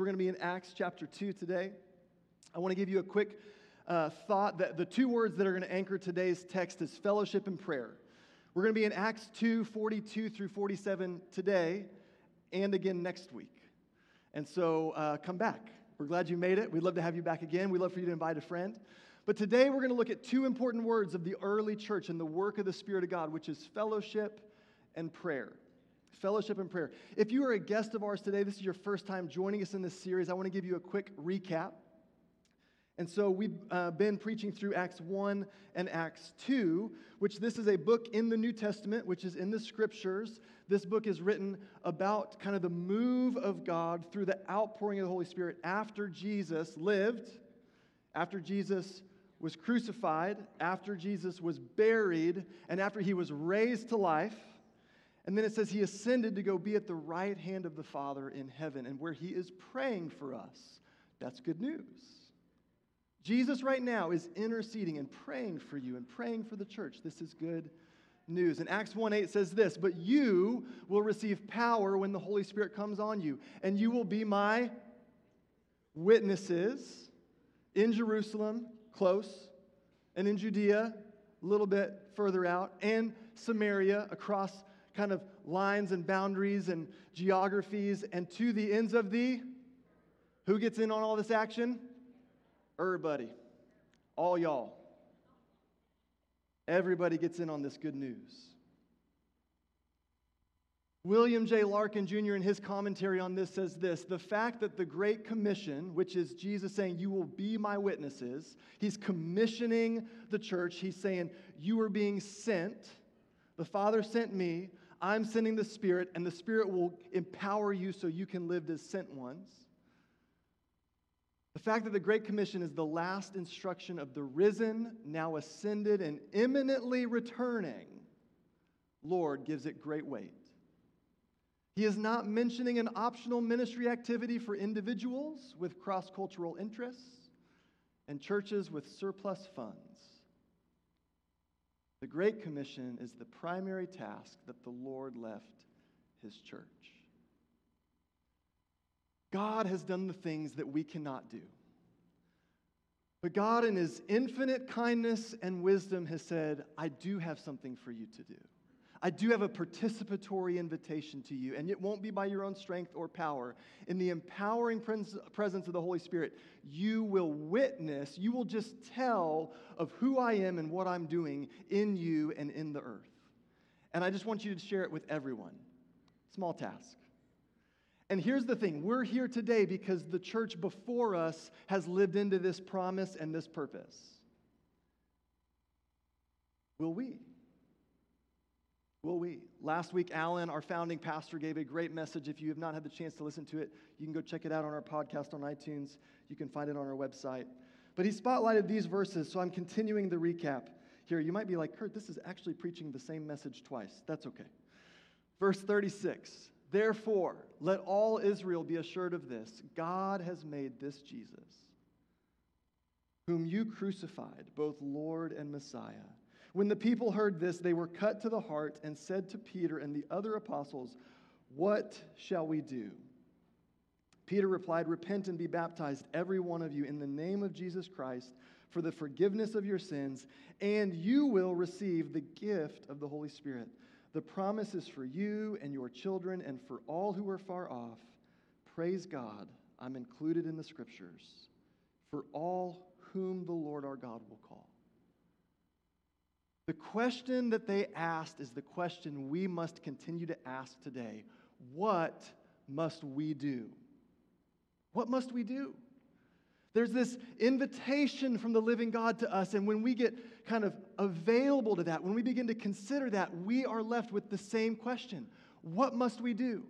We're going to be in Acts chapter 2 today. I want to give you a quick uh, thought that the two words that are going to anchor today's text is fellowship and prayer. We're going to be in Acts 2 42 through 47 today and again next week. And so uh, come back. We're glad you made it. We'd love to have you back again. We'd love for you to invite a friend. But today we're going to look at two important words of the early church and the work of the Spirit of God, which is fellowship and prayer. Fellowship and prayer. If you are a guest of ours today, this is your first time joining us in this series, I want to give you a quick recap. And so we've uh, been preaching through Acts 1 and Acts 2, which this is a book in the New Testament, which is in the scriptures. This book is written about kind of the move of God through the outpouring of the Holy Spirit after Jesus lived, after Jesus was crucified, after Jesus was buried, and after he was raised to life. And then it says he ascended to go be at the right hand of the Father in heaven, and where he is praying for us. That's good news. Jesus, right now, is interceding and praying for you and praying for the church. This is good news. And Acts 1 8 says this But you will receive power when the Holy Spirit comes on you, and you will be my witnesses in Jerusalem, close, and in Judea, a little bit further out, and Samaria, across kind of lines and boundaries and geographies, and to the ends of the. Who gets in on all this action? Everybody. All y'all. Everybody gets in on this good news. William J. Larkin Jr., in his commentary on this, says this The fact that the Great Commission, which is Jesus saying, You will be my witnesses, he's commissioning the church. He's saying, You are being sent. The Father sent me. I'm sending the Spirit, and the Spirit will empower you so you can live as sent ones. The fact that the Great Commission is the last instruction of the risen, now ascended, and imminently returning Lord gives it great weight. He is not mentioning an optional ministry activity for individuals with cross cultural interests and churches with surplus funds. The Great Commission is the primary task that the Lord left his church. God has done the things that we cannot do. But God, in His infinite kindness and wisdom, has said, I do have something for you to do. I do have a participatory invitation to you, and it won't be by your own strength or power. In the empowering presence of the Holy Spirit, you will witness, you will just tell of who I am and what I'm doing in you and in the earth. And I just want you to share it with everyone. Small task. And here's the thing we're here today because the church before us has lived into this promise and this purpose. Will we? Will we? Last week, Alan, our founding pastor, gave a great message. If you have not had the chance to listen to it, you can go check it out on our podcast on iTunes. You can find it on our website. But he spotlighted these verses, so I'm continuing the recap here. You might be like, Kurt, this is actually preaching the same message twice. That's okay. Verse 36 Therefore, let all Israel be assured of this God has made this Jesus, whom you crucified, both Lord and Messiah. When the people heard this, they were cut to the heart and said to Peter and the other apostles, What shall we do? Peter replied, Repent and be baptized, every one of you, in the name of Jesus Christ, for the forgiveness of your sins, and you will receive the gift of the Holy Spirit. The promise is for you and your children and for all who are far off. Praise God, I'm included in the scriptures for all whom the Lord our God will call. The question that they asked is the question we must continue to ask today What must we do? What must we do? There's this invitation from the living God to us, and when we get kind of available to that, when we begin to consider that, we are left with the same question What must we do?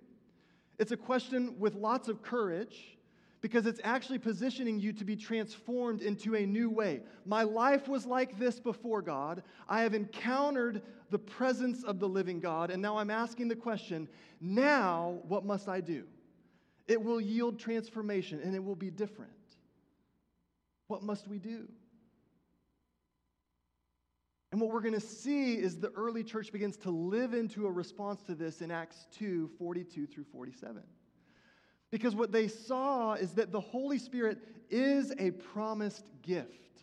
It's a question with lots of courage because it's actually positioning you to be transformed into a new way. My life was like this before God. I have encountered the presence of the living God, and now I'm asking the question now, what must I do? It will yield transformation and it will be different. What must we do? And what we're going to see is the early church begins to live into a response to this in Acts 2 42 through 47. Because what they saw is that the Holy Spirit is a promised gift.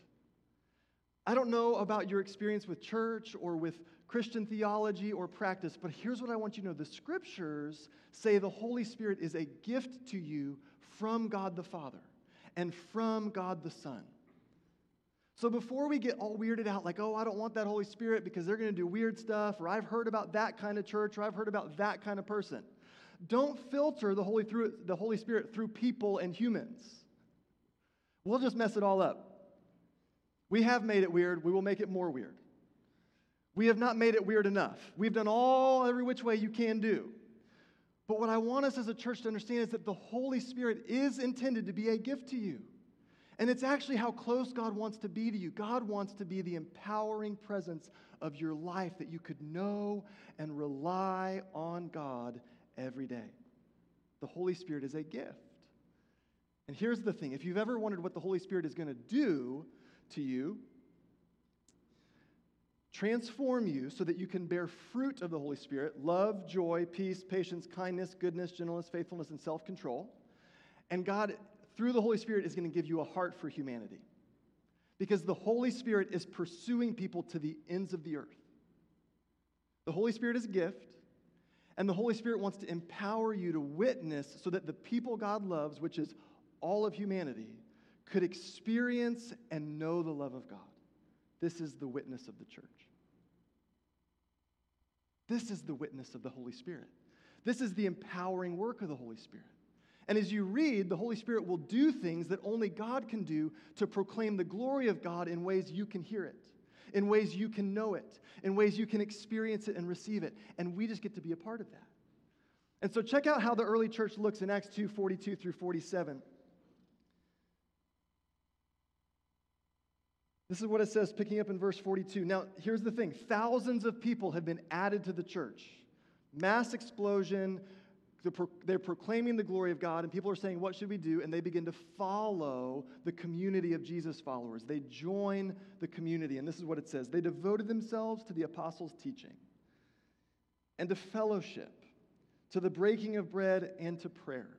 I don't know about your experience with church or with Christian theology or practice, but here's what I want you to know the scriptures say the Holy Spirit is a gift to you from God the Father and from God the Son. So before we get all weirded out, like, oh, I don't want that Holy Spirit because they're going to do weird stuff, or I've heard about that kind of church, or I've heard about that kind of person, don't filter the Holy, through, the Holy Spirit through people and humans. We'll just mess it all up. We have made it weird, we will make it more weird. We have not made it weird enough. We've done all, every which way you can do. But what I want us as a church to understand is that the Holy Spirit is intended to be a gift to you. And it's actually how close God wants to be to you. God wants to be the empowering presence of your life that you could know and rely on God every day. The Holy Spirit is a gift. And here's the thing if you've ever wondered what the Holy Spirit is going to do to you, transform you so that you can bear fruit of the Holy Spirit love, joy, peace, patience, kindness, goodness, gentleness, faithfulness, and self control. And God through the Holy Spirit, is going to give you a heart for humanity. Because the Holy Spirit is pursuing people to the ends of the earth. The Holy Spirit is a gift, and the Holy Spirit wants to empower you to witness so that the people God loves, which is all of humanity, could experience and know the love of God. This is the witness of the church. This is the witness of the Holy Spirit. This is the empowering work of the Holy Spirit. And as you read, the Holy Spirit will do things that only God can do to proclaim the glory of God in ways you can hear it, in ways you can know it, in ways you can experience it and receive it. And we just get to be a part of that. And so check out how the early church looks in Acts 2 42 through 47. This is what it says, picking up in verse 42. Now, here's the thing thousands of people have been added to the church. Mass explosion, they're proclaiming the glory of God, and people are saying, What should we do? And they begin to follow the community of Jesus followers. They join the community. And this is what it says They devoted themselves to the apostles' teaching and to fellowship, to the breaking of bread, and to prayer.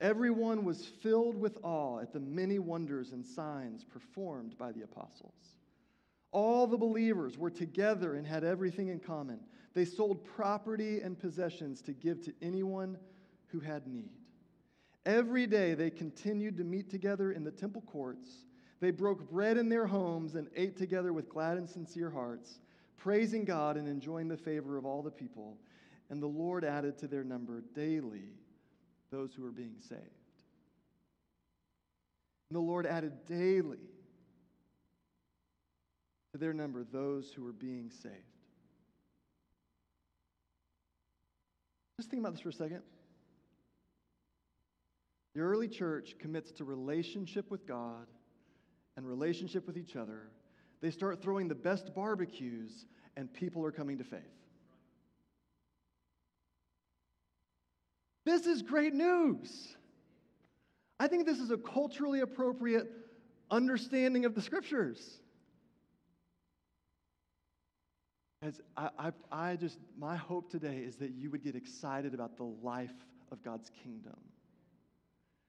Everyone was filled with awe at the many wonders and signs performed by the apostles. All the believers were together and had everything in common. They sold property and possessions to give to anyone who had need. Every day they continued to meet together in the temple courts. They broke bread in their homes and ate together with glad and sincere hearts, praising God and enjoying the favor of all the people. And the Lord added to their number daily those who were being saved. And the Lord added daily to their number those who were being saved. Just think about this for a second. The early church commits to relationship with God and relationship with each other. They start throwing the best barbecues, and people are coming to faith. This is great news. I think this is a culturally appropriate understanding of the scriptures. As I, I, I just, my hope today is that you would get excited about the life of God's kingdom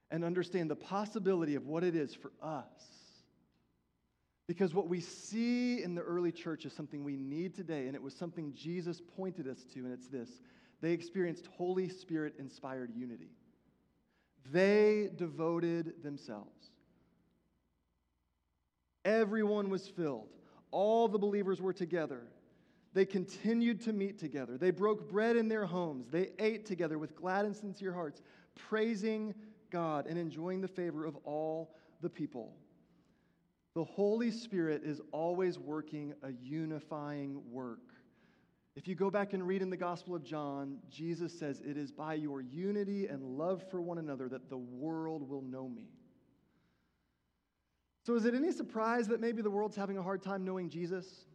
and understand the possibility of what it is for us. Because what we see in the early church is something we need today, and it was something Jesus pointed us to, and it's this they experienced Holy Spirit inspired unity. They devoted themselves. Everyone was filled, all the believers were together. They continued to meet together. They broke bread in their homes. They ate together with glad and sincere hearts, praising God and enjoying the favor of all the people. The Holy Spirit is always working a unifying work. If you go back and read in the Gospel of John, Jesus says, It is by your unity and love for one another that the world will know me. So, is it any surprise that maybe the world's having a hard time knowing Jesus?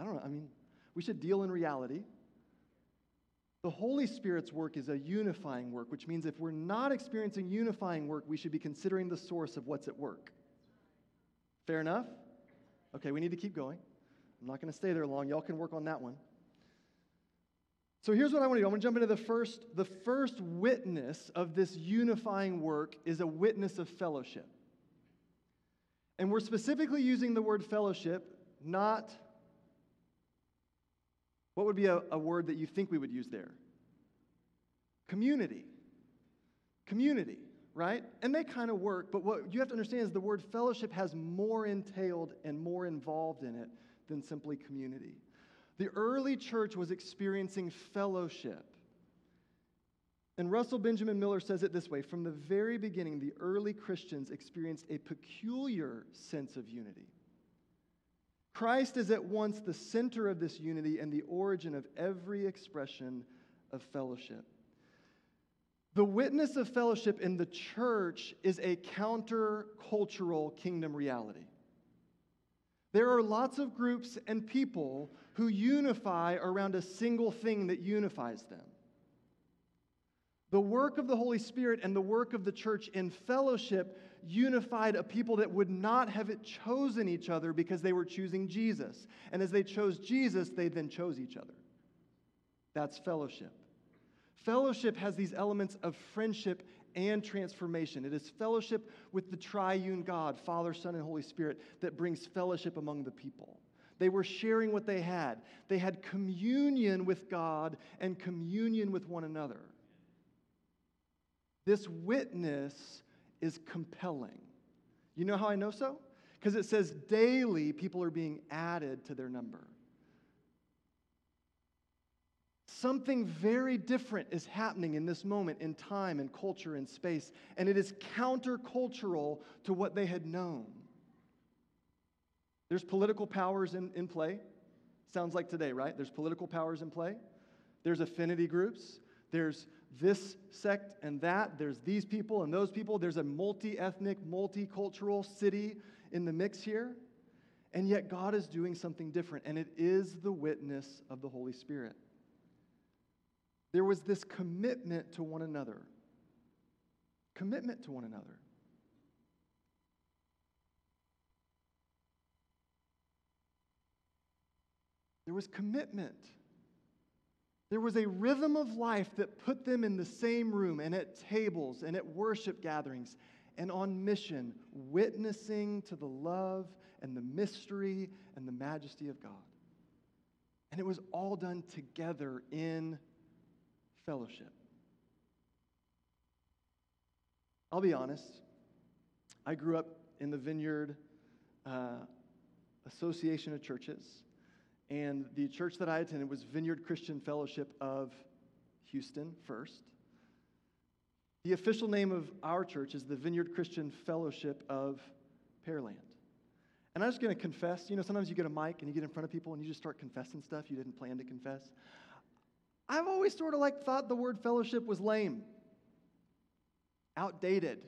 I don't know. I mean, we should deal in reality. The Holy Spirit's work is a unifying work, which means if we're not experiencing unifying work, we should be considering the source of what's at work. Fair enough? Okay, we need to keep going. I'm not going to stay there long. Y'all can work on that one. So here's what I want to do. I want to jump into the first, the first witness of this unifying work is a witness of fellowship. And we're specifically using the word fellowship, not what would be a, a word that you think we would use there? Community. Community, right? And they kind of work, but what you have to understand is the word fellowship has more entailed and more involved in it than simply community. The early church was experiencing fellowship. And Russell Benjamin Miller says it this way From the very beginning, the early Christians experienced a peculiar sense of unity. Christ is at once the center of this unity and the origin of every expression of fellowship. The witness of fellowship in the church is a counter-cultural kingdom reality. There are lots of groups and people who unify around a single thing that unifies them. The work of the Holy Spirit and the work of the church in fellowship unified a people that would not have chosen each other because they were choosing Jesus. And as they chose Jesus, they then chose each other. That's fellowship. Fellowship has these elements of friendship and transformation. It is fellowship with the triune God, Father, Son, and Holy Spirit, that brings fellowship among the people. They were sharing what they had. They had communion with God and communion with one another. This witness is compelling. You know how I know so? Because it says daily people are being added to their number. Something very different is happening in this moment in time and culture and space, and it is countercultural to what they had known. There's political powers in, in play. Sounds like today, right? There's political powers in play. There's affinity groups. There's this sect and that. There's these people and those people. There's a multi ethnic, multicultural city in the mix here. And yet, God is doing something different, and it is the witness of the Holy Spirit. There was this commitment to one another. Commitment to one another. There was commitment. There was a rhythm of life that put them in the same room and at tables and at worship gatherings and on mission, witnessing to the love and the mystery and the majesty of God. And it was all done together in fellowship. I'll be honest, I grew up in the Vineyard uh, Association of Churches, and the church that I attended was Vineyard Christian Fellowship of Houston first. The official name of our church is the Vineyard Christian Fellowship of Pearland. And I'm just going to confess, you know, sometimes you get a mic and you get in front of people and you just start confessing stuff you didn't plan to confess. I've always sort of like thought the word fellowship was lame, outdated.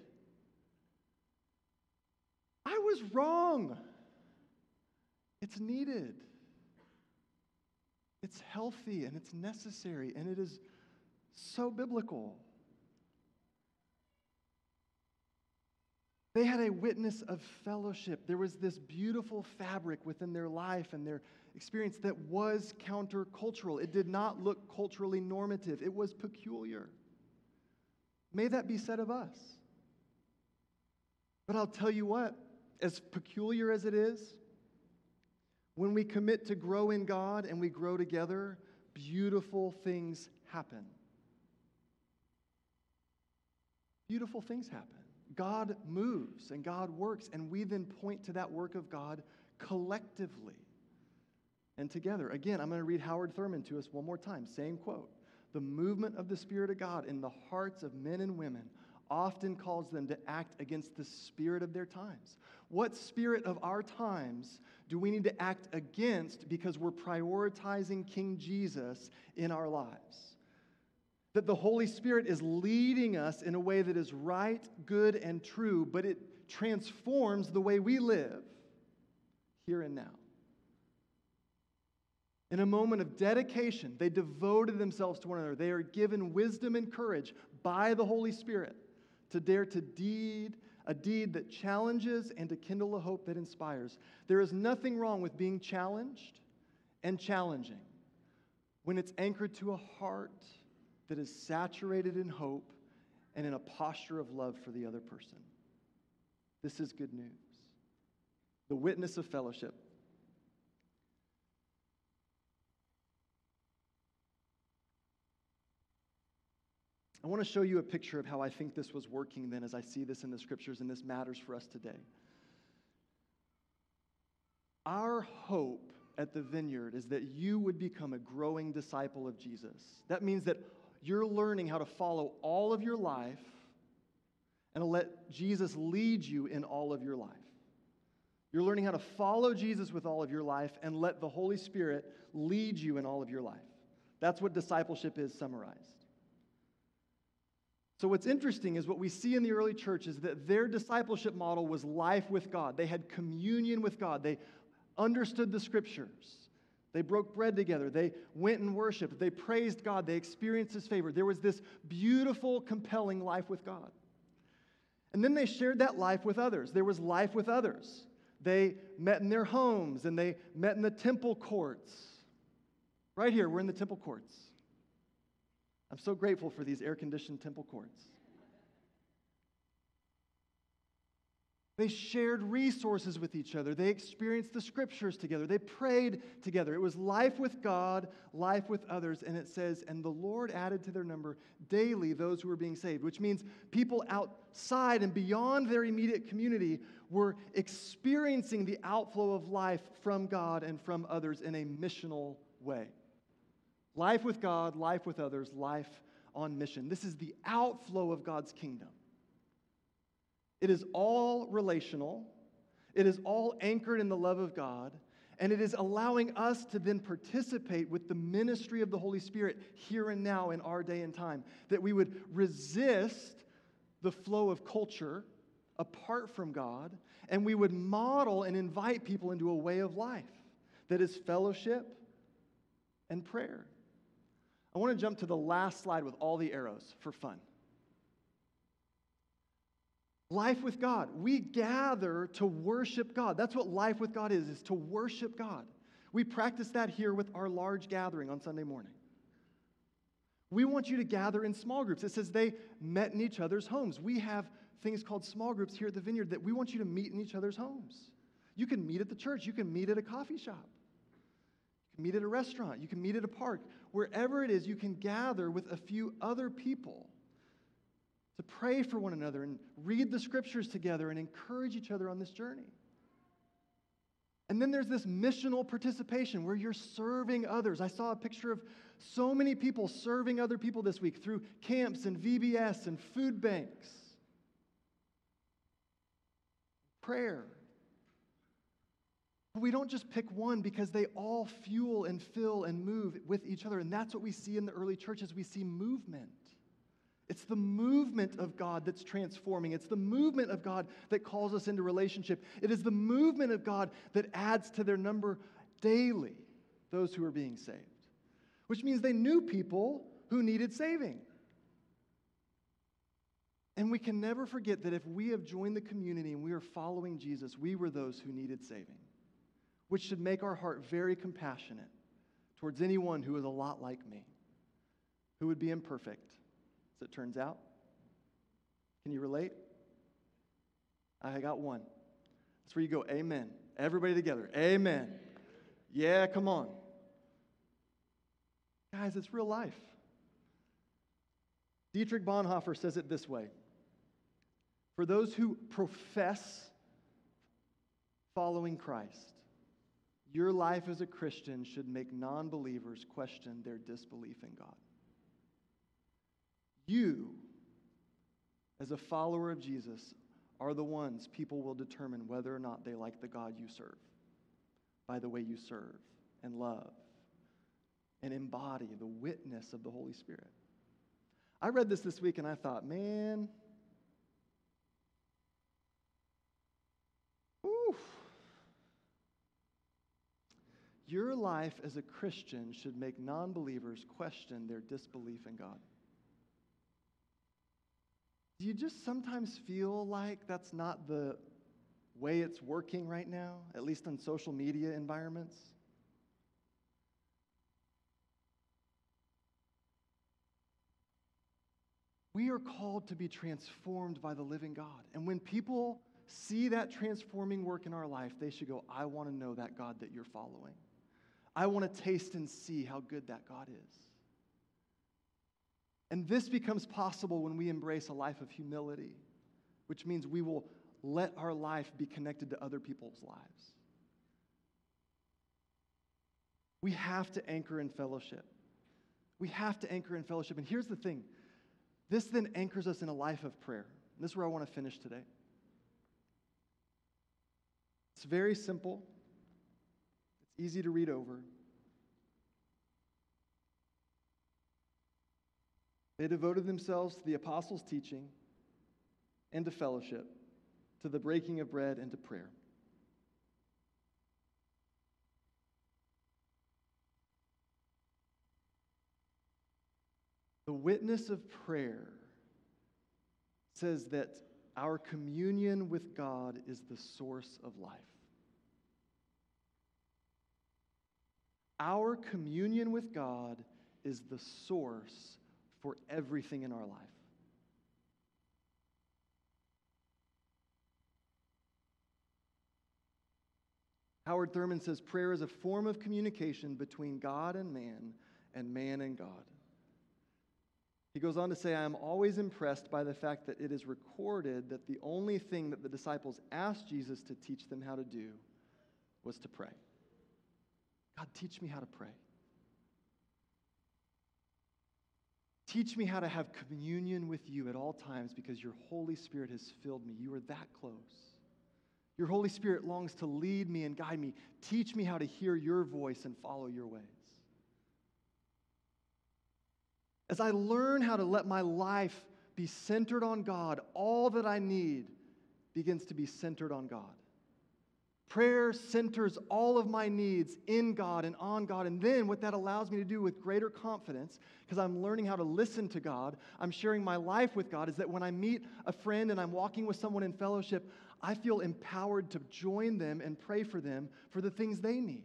I was wrong. It's needed. It's healthy and it's necessary and it is so biblical. They had a witness of fellowship. There was this beautiful fabric within their life and their experience that was countercultural. It did not look culturally normative, it was peculiar. May that be said of us. But I'll tell you what, as peculiar as it is, when we commit to grow in God and we grow together, beautiful things happen. Beautiful things happen. God moves and God works, and we then point to that work of God collectively and together. Again, I'm going to read Howard Thurman to us one more time. Same quote. The movement of the Spirit of God in the hearts of men and women often calls them to act against the spirit of their times. What spirit of our times do we need to act against because we're prioritizing King Jesus in our lives? That the Holy Spirit is leading us in a way that is right, good, and true, but it transforms the way we live here and now. In a moment of dedication, they devoted themselves to one another. They are given wisdom and courage by the Holy Spirit to dare to deed a deed that challenges and to kindle a hope that inspires. There is nothing wrong with being challenged and challenging. when it's anchored to a heart that is saturated in hope and in a posture of love for the other person. This is good news. The witness of fellowship. I want to show you a picture of how I think this was working then as I see this in the scriptures, and this matters for us today. Our hope at the vineyard is that you would become a growing disciple of Jesus. That means that you're learning how to follow all of your life and let Jesus lead you in all of your life. You're learning how to follow Jesus with all of your life and let the Holy Spirit lead you in all of your life. That's what discipleship is summarized. So, what's interesting is what we see in the early church is that their discipleship model was life with God. They had communion with God, they understood the scriptures. They broke bread together. They went and worshiped. They praised God. They experienced His favor. There was this beautiful, compelling life with God. And then they shared that life with others. There was life with others. They met in their homes and they met in the temple courts. Right here, we're in the temple courts. I'm so grateful for these air conditioned temple courts. They shared resources with each other. They experienced the scriptures together. They prayed together. It was life with God, life with others. And it says, and the Lord added to their number daily those who were being saved, which means people outside and beyond their immediate community were experiencing the outflow of life from God and from others in a missional way. Life with God, life with others, life on mission. This is the outflow of God's kingdom. It is all relational, it is all anchored in the love of God, and it is allowing us to then participate with the ministry of the Holy Spirit here and now in our day and time. That we would resist the flow of culture apart from God, and we would model and invite people into a way of life that is fellowship and prayer. I want to jump to the last slide with all the arrows for fun. Life with God. We gather to worship God. That's what life with God is, is to worship God. We practice that here with our large gathering on Sunday morning. We want you to gather in small groups. It says they met in each other's homes. We have things called small groups here at the vineyard that we want you to meet in each other's homes. You can meet at the church, you can meet at a coffee shop, meet at a restaurant, you can meet at a park. Wherever it is, you can gather with a few other people to pray for one another and read the scriptures together and encourage each other on this journey. And then there's this missional participation where you're serving others. I saw a picture of so many people serving other people this week through camps and VBS and food banks. Prayer. We don't just pick one because they all fuel and fill and move with each other. And that's what we see in the early churches. We see movement. It's the movement of God that's transforming. It's the movement of God that calls us into relationship. It is the movement of God that adds to their number daily those who are being saved, which means they knew people who needed saving. And we can never forget that if we have joined the community and we are following Jesus, we were those who needed saving, which should make our heart very compassionate towards anyone who is a lot like me, who would be imperfect as it turns out. Can you relate? I got one. That's where you go, Amen. Everybody together, Amen. Yeah, come on. Guys, it's real life. Dietrich Bonhoeffer says it this way For those who profess following Christ, your life as a Christian should make non believers question their disbelief in God. You, as a follower of Jesus, are the ones people will determine whether or not they like the God you serve by the way you serve and love and embody the witness of the Holy Spirit. I read this this week and I thought, man, Your life as a Christian should make non believers question their disbelief in God. Do you just sometimes feel like that's not the way it's working right now, at least in social media environments? We are called to be transformed by the living God. And when people see that transforming work in our life, they should go, I want to know that God that you're following. I want to taste and see how good that God is. And this becomes possible when we embrace a life of humility, which means we will let our life be connected to other people's lives. We have to anchor in fellowship. We have to anchor in fellowship. And here's the thing this then anchors us in a life of prayer. And this is where I want to finish today. It's very simple, it's easy to read over. They devoted themselves to the apostles' teaching and to fellowship, to the breaking of bread and to prayer. The witness of prayer says that our communion with God is the source of life. Our communion with God is the source for everything in our life. Howard Thurman says prayer is a form of communication between God and man and man and God. He goes on to say, I am always impressed by the fact that it is recorded that the only thing that the disciples asked Jesus to teach them how to do was to pray. God, teach me how to pray. Teach me how to have communion with you at all times because your Holy Spirit has filled me. You are that close. Your Holy Spirit longs to lead me and guide me. Teach me how to hear your voice and follow your ways. As I learn how to let my life be centered on God, all that I need begins to be centered on God. Prayer centers all of my needs in God and on God. And then what that allows me to do with greater confidence, because I'm learning how to listen to God, I'm sharing my life with God, is that when I meet a friend and I'm walking with someone in fellowship, I feel empowered to join them and pray for them for the things they need.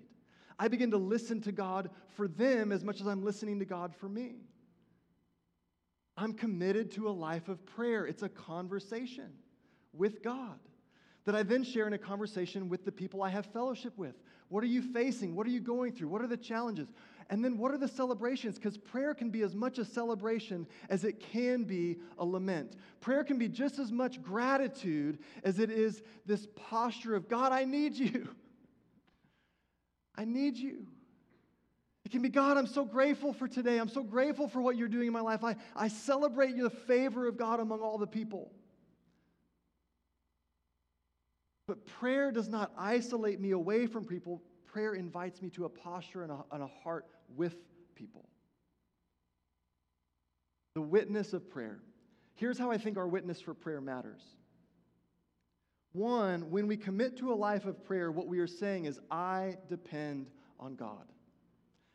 I begin to listen to God for them as much as I'm listening to God for me. I'm committed to a life of prayer, it's a conversation with God that I then share in a conversation with the people I have fellowship with. What are you facing? What are you going through? What are the challenges? And then what are the celebrations? Because prayer can be as much a celebration as it can be a lament. Prayer can be just as much gratitude as it is this posture of God, I need you. I need you. It can be, God, I'm so grateful for today. I'm so grateful for what you're doing in my life. I, I celebrate the favor of God among all the people. But prayer does not isolate me away from people. Prayer invites me to a posture and a, and a heart with people. The witness of prayer. Here's how I think our witness for prayer matters. One, when we commit to a life of prayer, what we are saying is, I depend on God.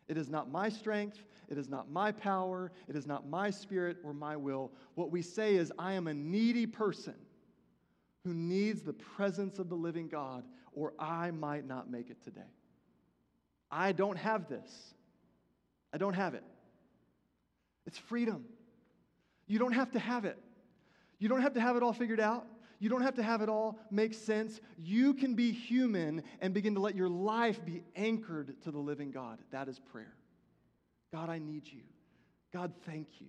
It is not my strength, it is not my power, it is not my spirit or my will. What we say is, I am a needy person who needs the presence of the living God, or I might not make it today. I don't have this. I don't have it. It's freedom. You don't have to have it. You don't have to have it all figured out. You don't have to have it all make sense. You can be human and begin to let your life be anchored to the living God. That is prayer. God, I need you. God, thank you.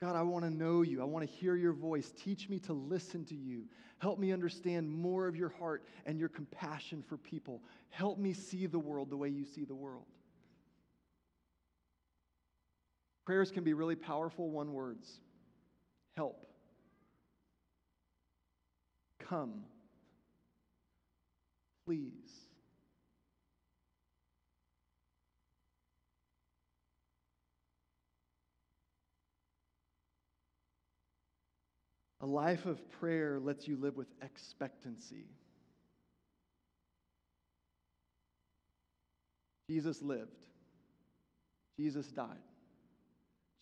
God, I want to know you. I want to hear your voice. Teach me to listen to you. Help me understand more of your heart and your compassion for people. Help me see the world the way you see the world. Prayers can be really powerful one words help, come, please. A life of prayer lets you live with expectancy. Jesus lived. Jesus died.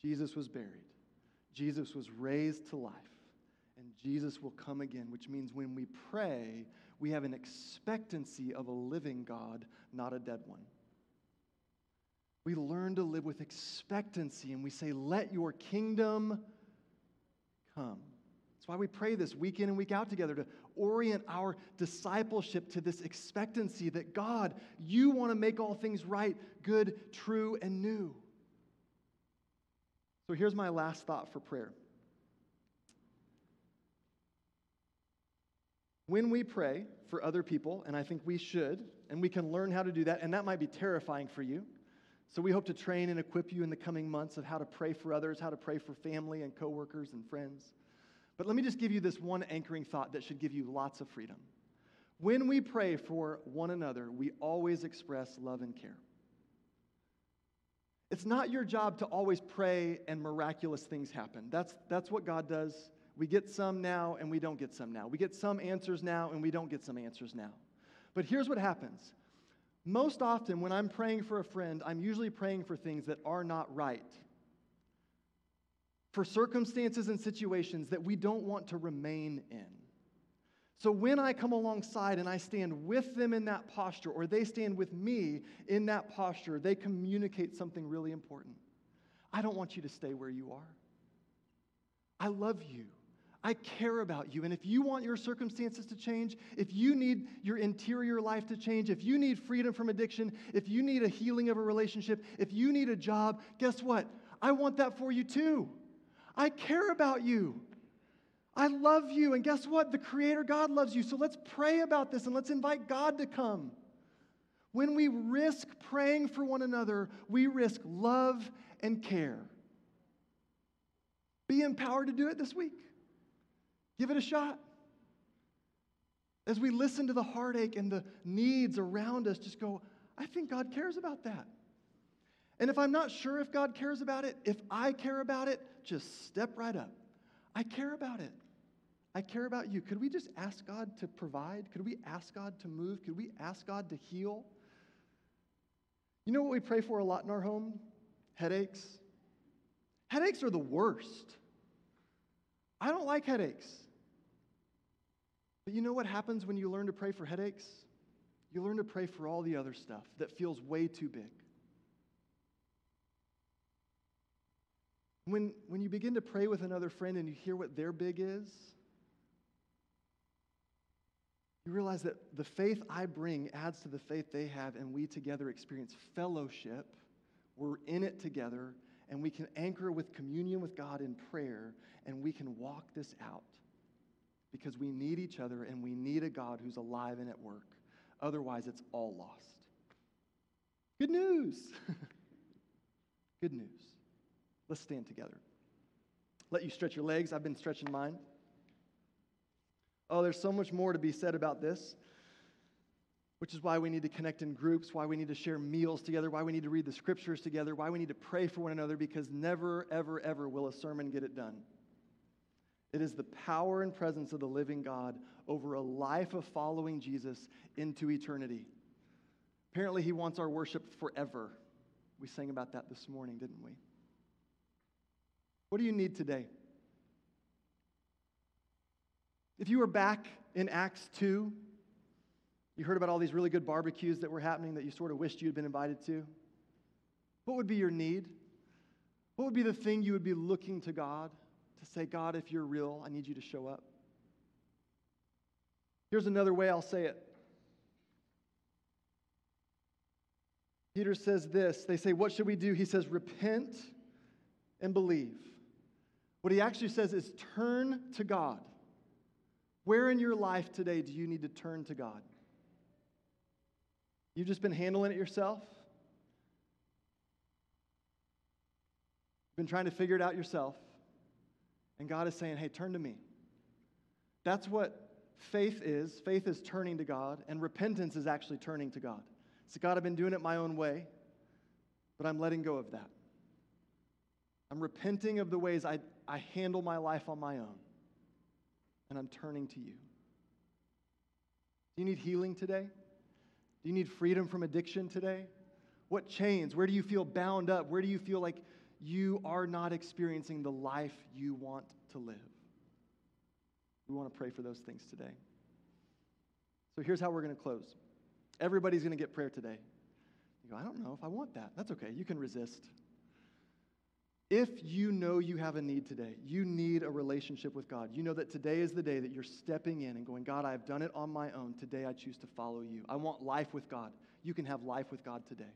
Jesus was buried. Jesus was raised to life. And Jesus will come again, which means when we pray, we have an expectancy of a living God, not a dead one. We learn to live with expectancy and we say, Let your kingdom come. That's why we pray this week in and week out together to orient our discipleship to this expectancy that God, you want to make all things right, good, true, and new. So here's my last thought for prayer. When we pray for other people, and I think we should, and we can learn how to do that, and that might be terrifying for you. So we hope to train and equip you in the coming months of how to pray for others, how to pray for family and coworkers and friends. But let me just give you this one anchoring thought that should give you lots of freedom. When we pray for one another, we always express love and care. It's not your job to always pray and miraculous things happen. That's, that's what God does. We get some now and we don't get some now. We get some answers now and we don't get some answers now. But here's what happens most often, when I'm praying for a friend, I'm usually praying for things that are not right for circumstances and situations that we don't want to remain in. So when I come alongside and I stand with them in that posture, or they stand with me in that posture, they communicate something really important. I don't want you to stay where you are. I love you. I care about you. And if you want your circumstances to change, if you need your interior life to change, if you need freedom from addiction, if you need a healing of a relationship, if you need a job, guess what? I want that for you too. I care about you. I love you. And guess what? The Creator God loves you. So let's pray about this and let's invite God to come. When we risk praying for one another, we risk love and care. Be empowered to do it this week. Give it a shot. As we listen to the heartache and the needs around us, just go, I think God cares about that. And if I'm not sure if God cares about it, if I care about it, just step right up. I care about it. I care about you. Could we just ask God to provide? Could we ask God to move? Could we ask God to heal? You know what we pray for a lot in our home? Headaches. Headaches are the worst. I don't like headaches. But you know what happens when you learn to pray for headaches? You learn to pray for all the other stuff that feels way too big. When, when you begin to pray with another friend and you hear what their big is, you realize that the faith I bring adds to the faith they have, and we together experience fellowship. We're in it together, and we can anchor with communion with God in prayer, and we can walk this out because we need each other and we need a God who's alive and at work. Otherwise, it's all lost. Good news. Good news. Let's stand together. Let you stretch your legs. I've been stretching mine. Oh, there's so much more to be said about this, which is why we need to connect in groups, why we need to share meals together, why we need to read the scriptures together, why we need to pray for one another, because never, ever, ever will a sermon get it done. It is the power and presence of the living God over a life of following Jesus into eternity. Apparently, He wants our worship forever. We sang about that this morning, didn't we? What do you need today? If you were back in Acts 2, you heard about all these really good barbecues that were happening that you sort of wished you had been invited to. What would be your need? What would be the thing you would be looking to God to say, God, if you're real, I need you to show up? Here's another way I'll say it. Peter says this. They say, What should we do? He says, Repent and believe. What he actually says is, Turn to God. Where in your life today do you need to turn to God? You've just been handling it yourself? Been trying to figure it out yourself. And God is saying, hey, turn to me. That's what faith is. Faith is turning to God, and repentance is actually turning to God. So, God, I've been doing it my own way, but I'm letting go of that. I'm repenting of the ways I, I handle my life on my own and I'm turning to you. Do you need healing today? Do you need freedom from addiction today? What chains? Where do you feel bound up? Where do you feel like you are not experiencing the life you want to live? We want to pray for those things today. So here's how we're going to close. Everybody's going to get prayer today. You go, I don't know if I want that. That's okay. You can resist. If you know you have a need today, you need a relationship with God. You know that today is the day that you're stepping in and going, God, I've done it on my own. Today I choose to follow you. I want life with God. You can have life with God today.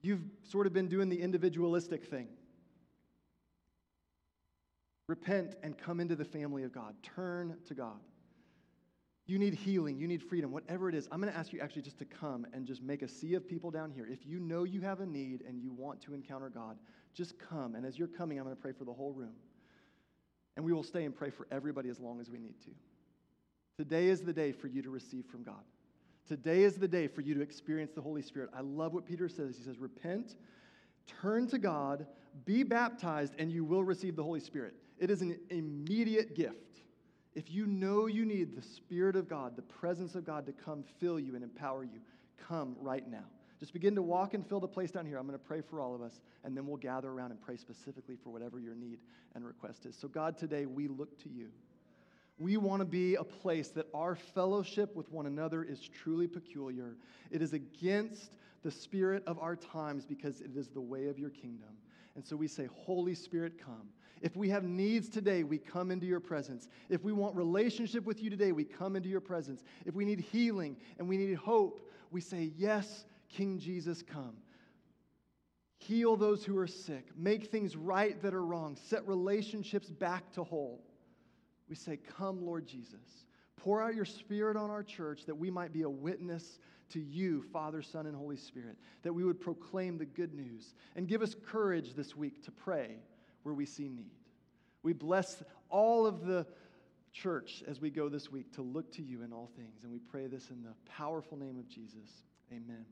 You've sort of been doing the individualistic thing. Repent and come into the family of God. Turn to God. You need healing, you need freedom, whatever it is. I'm going to ask you actually just to come and just make a sea of people down here. If you know you have a need and you want to encounter God, just come. And as you're coming, I'm going to pray for the whole room. And we will stay and pray for everybody as long as we need to. Today is the day for you to receive from God. Today is the day for you to experience the Holy Spirit. I love what Peter says. He says, Repent, turn to God, be baptized, and you will receive the Holy Spirit. It is an immediate gift. If you know you need the Spirit of God, the presence of God to come fill you and empower you, come right now. Just begin to walk and fill the place down here. I'm going to pray for all of us, and then we'll gather around and pray specifically for whatever your need and request is. So, God, today we look to you. We want to be a place that our fellowship with one another is truly peculiar. It is against the spirit of our times because it is the way of your kingdom. And so we say, Holy Spirit, come. If we have needs today, we come into your presence. If we want relationship with you today, we come into your presence. If we need healing and we need hope, we say, Yes, King Jesus, come. Heal those who are sick. Make things right that are wrong. Set relationships back to whole. We say, Come, Lord Jesus. Pour out your Spirit on our church that we might be a witness to you, Father, Son, and Holy Spirit, that we would proclaim the good news. And give us courage this week to pray where we see need. We bless all of the church as we go this week to look to you in all things. And we pray this in the powerful name of Jesus. Amen.